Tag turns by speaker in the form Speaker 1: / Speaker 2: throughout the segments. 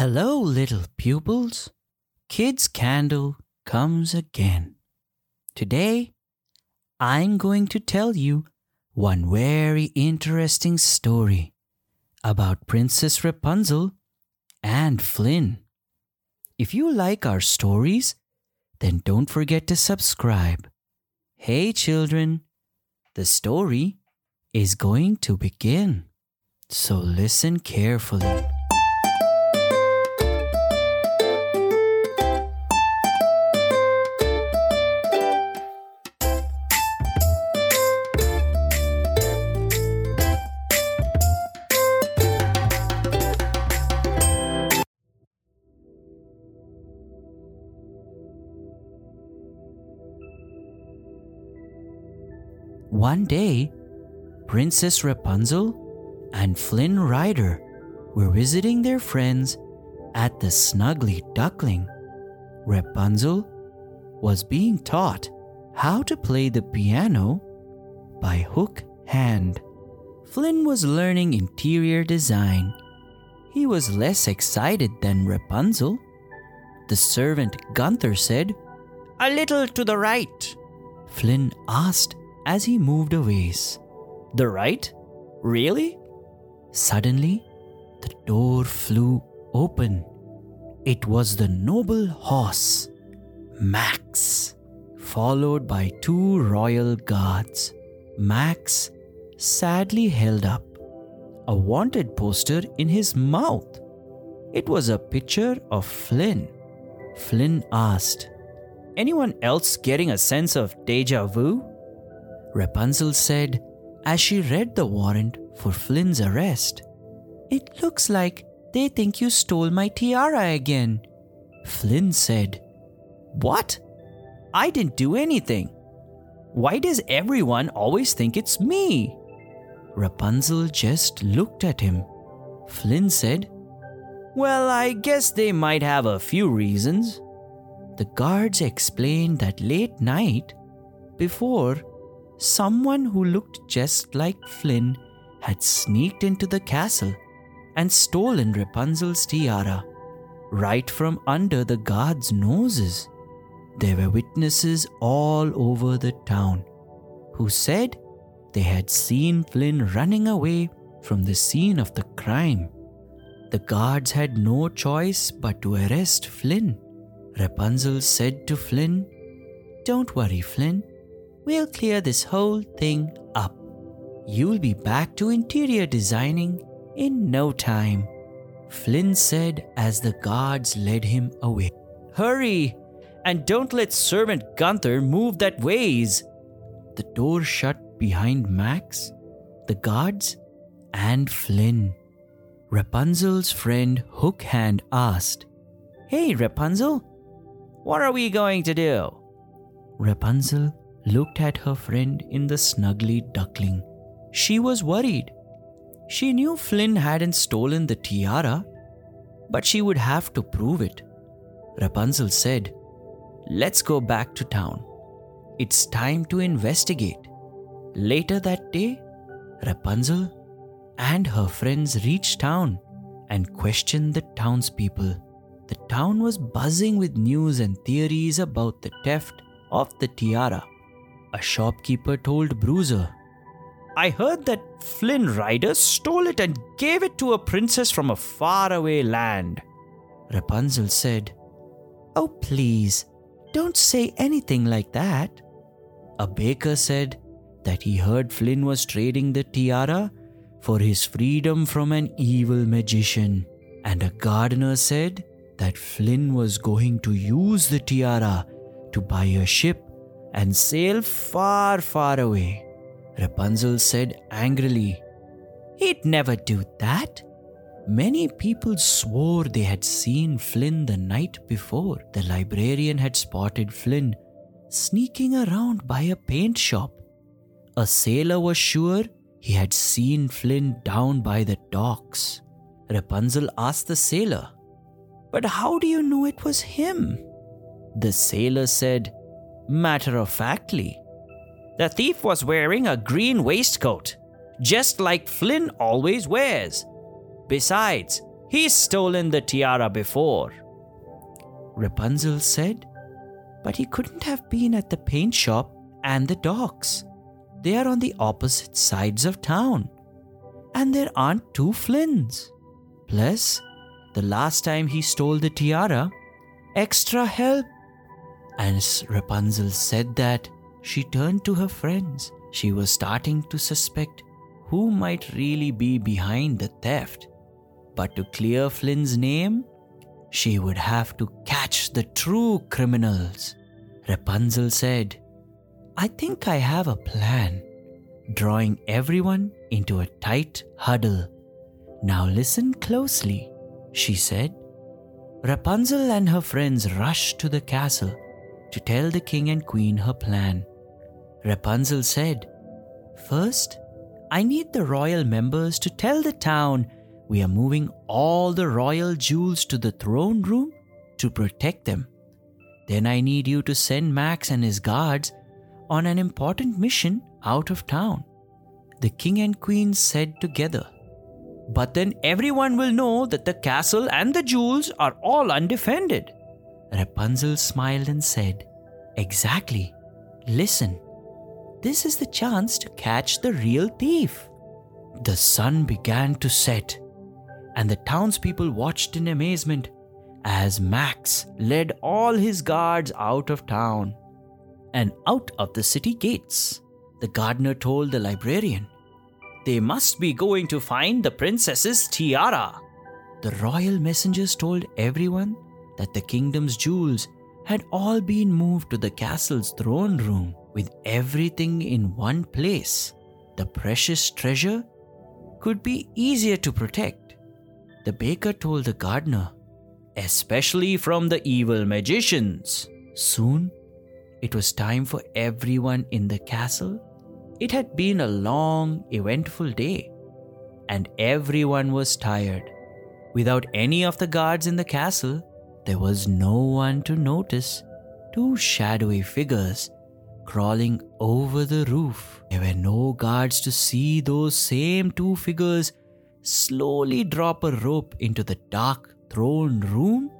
Speaker 1: Hello, little pupils. Kids Candle comes again. Today, I'm going to tell you one very interesting story about Princess Rapunzel and Flynn. If you like our stories, then don't forget to subscribe. Hey, children, the story is going to begin. So listen carefully. One day, Princess Rapunzel and Flynn Rider were visiting their friends at the Snuggly Duckling. Rapunzel was being taught how to play the piano by hook hand. Flynn was learning interior design. He was less excited than Rapunzel. The servant Gunther said, A little to the right. Flynn asked as he moved a ways. The right? Really? Suddenly, the door flew open. It was the noble horse, Max, followed by two royal guards. Max sadly held up a wanted poster in his mouth. It was a picture of Flynn. Flynn asked, Anyone else getting a sense of deja vu? Rapunzel said as she read the warrant for Flynn's arrest. It looks like they think you stole my tiara again. Flynn said, What? I didn't do anything. Why does everyone always think it's me? Rapunzel just looked at him. Flynn said, Well, I guess they might have a few reasons. The guards explained that late night, before someone who looked just like Flynn had sneaked into the castle and stolen Rapunzel's tiara right from under the guards' noses. There were witnesses all over the town who said they had seen Flynn running away from the scene of the crime. The guards had no choice but to arrest Flynn. Rapunzel said to Flynn, Don't worry, Flynn. We'll clear this whole thing up. You'll be back to interior designing in no time. Flynn said as the guards led him away. Hurry! And don't let servant Gunther move that ways. The door shut behind Max, the guards, and Flynn. Rapunzel's friend Hook Hand asked, Hey, Rapunzel, what are we going to do? Rapunzel looked at her friend in the snuggly duckling. She was worried. She knew Flynn hadn't stolen the tiara, but she would have to prove it. Rapunzel said, Let's go back to town. It's time to investigate. Later that day, Rapunzel and her friends reached town and questioned the townspeople. The town was buzzing with news and theories about the theft of the tiara. A shopkeeper told Bruiser, I heard that Flynn Rider stole it and gave it to a princess from a faraway land. Rapunzel said, Oh, please, don't say anything like that. A baker said that he heard Flynn was trading the tiara for his freedom from an evil magician. And a gardener said that Flynn was going to use the tiara to buy a ship and sail far, far away. Rapunzel said angrily, He'd never do that. Many people swore they had seen Flynn the night before. The librarian had spotted Flynn sneaking around by a paint shop. A sailor was sure he had seen Flynn down by the docks. Rapunzel asked the sailor, But how do you know it was him? The sailor said, matter of factly. The thief was wearing a green waistcoat, just like Flynn always wears. Besides, He's stolen the tiara before. Rapunzel said, But he couldn't have been at the paint shop and the docks. They are on the opposite sides of town. And there aren't two Flynns. Plus, the last time he stole the tiara, extra help. As Rapunzel said that, she turned to her friends. She was starting to suspect who might really be behind the theft. But to clear Flynn's name, she would have to catch the true criminals. Rapunzel said, I think I have a plan, drawing everyone into a tight huddle. Now listen closely, she said. Rapunzel and her friends rushed to the castle to tell the king and queen her plan. Rapunzel said, First, I need the royal members to tell the town we are moving all the royal jewels to the throne room to protect them. Then I need you to send Max and his guards on an important mission out of town. The king and queen said together. But then everyone will know that the castle and the jewels are all undefended. Rapunzel smiled and said, Exactly. Listen, this is the chance to catch the real thief. The sun began to set, and the townspeople watched in amazement as Max led all his guards out of town and out of the city gates. The gardener told the librarian, They must be going to find the princess's tiara. The royal messengers told everyone that the kingdom's jewels had all been moved to the castle's throne room with everything in one place. The precious treasure could be easier to protect. The baker told the gardener, especially from the evil magicians. Soon, it was time for everyone in the castle. It had been a long, eventful day, and everyone was tired. Without any of the guards in the castle, there was no one to notice two shadowy figures crawling over the roof. There were no guards to see those same two figures slowly drop a rope into the dark throne room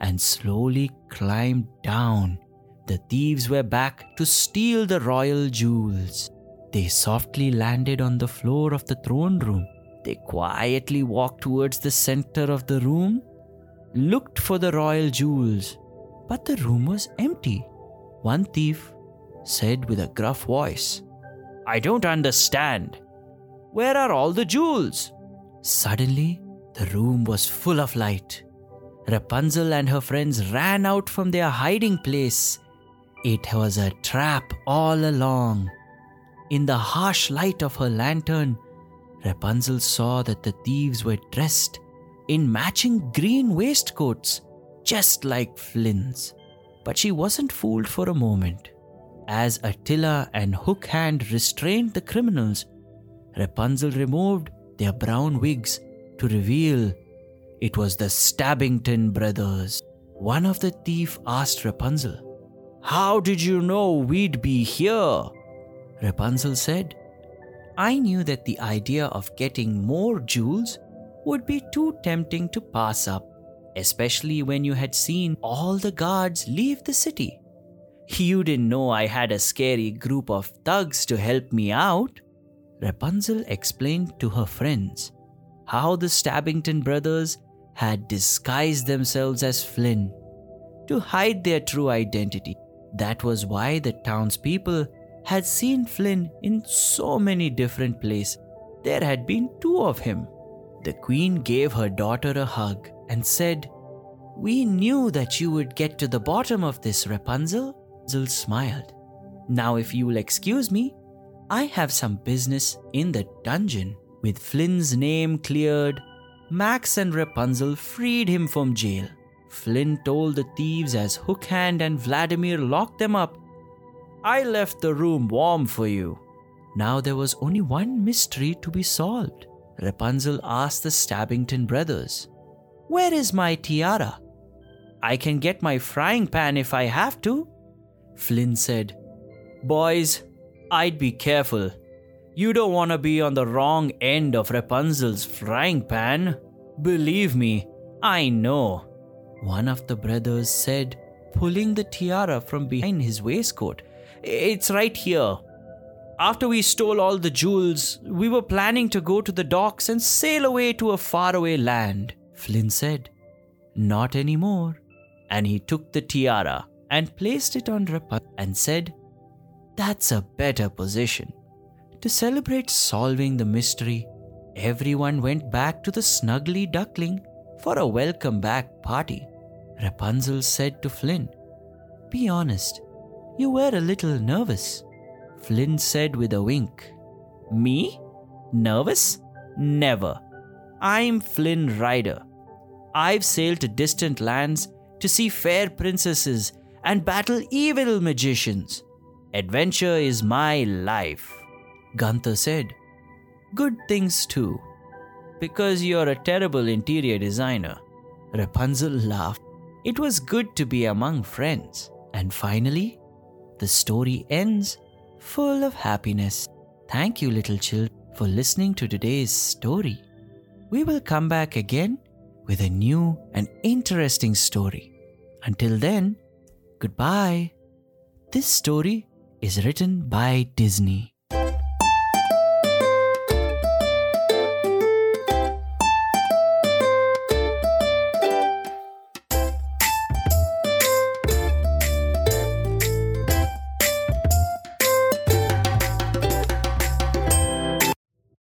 Speaker 1: and slowly climb down. The thieves were back to steal the royal jewels. They softly landed on the floor of the throne room. They quietly walked towards the center of the room looked for the royal jewels, but the room was empty. One thief said with a gruff voice, I don't understand. Where are all the jewels? Suddenly, the room was full of light. Rapunzel and her friends ran out from their hiding place. It was a trap all along. In the harsh light of her lantern, Rapunzel saw that the thieves were dressed in matching green waistcoats, just like Flynn's. But she wasn't fooled for a moment. As Attila and Hook Hand restrained the criminals, Rapunzel removed their brown wigs to reveal it was the Stabbington brothers. One of the thief asked Rapunzel, How did you know we'd be here? Rapunzel said, I knew that the idea of getting more jewels would be too tempting to pass up, especially when you had seen all the guards leave the city. You didn't know I had a scary group of thugs to help me out. Rapunzel explained to her friends how the Stabbington brothers had disguised themselves as Flynn to hide their true identity. That was why the townspeople had seen Flynn in so many different places. There had been two of him. The queen gave her daughter a hug and said, We knew that you would get to the bottom of this, Rapunzel. Rapunzel smiled. Now, if you will excuse me, I have some business in the dungeon. With Flynn's name cleared, Max and Rapunzel freed him from jail. Flynn told the thieves as Hookhand and Vladimir locked them up, I left the room warm for you. Now there was only one mystery to be solved. Rapunzel asked the Stabbington brothers, Where is my tiara? I can get my frying pan if I have to. Flynn said, Boys, I'd be careful. You don't want to be on the wrong end of Rapunzel's frying pan. Believe me, I know, one of the brothers said, pulling the tiara from behind his waistcoat. It's right here. After we stole all the jewels, we were planning to go to the docks and sail away to a faraway land, Flynn said. Not anymore. And he took the tiara and placed it on Rapunzel and said, That's a better position. To celebrate solving the mystery, everyone went back to the snuggly duckling for a welcome back party. Rapunzel said to Flynn, Be honest, you were a little nervous. Flynn said with a wink, Me? Nervous? Never. I'm Flynn Rider. I've sailed to distant lands to see fair princesses and battle evil magicians. Adventure is my life. Gunther said, Good things too, because you're a terrible interior designer. Rapunzel laughed. It was good to be among friends. And finally, the story ends full of happiness. Thank you, little children, for listening to today's story. We will come back again with a new and interesting story. Until then, goodbye. This story is written by Disney.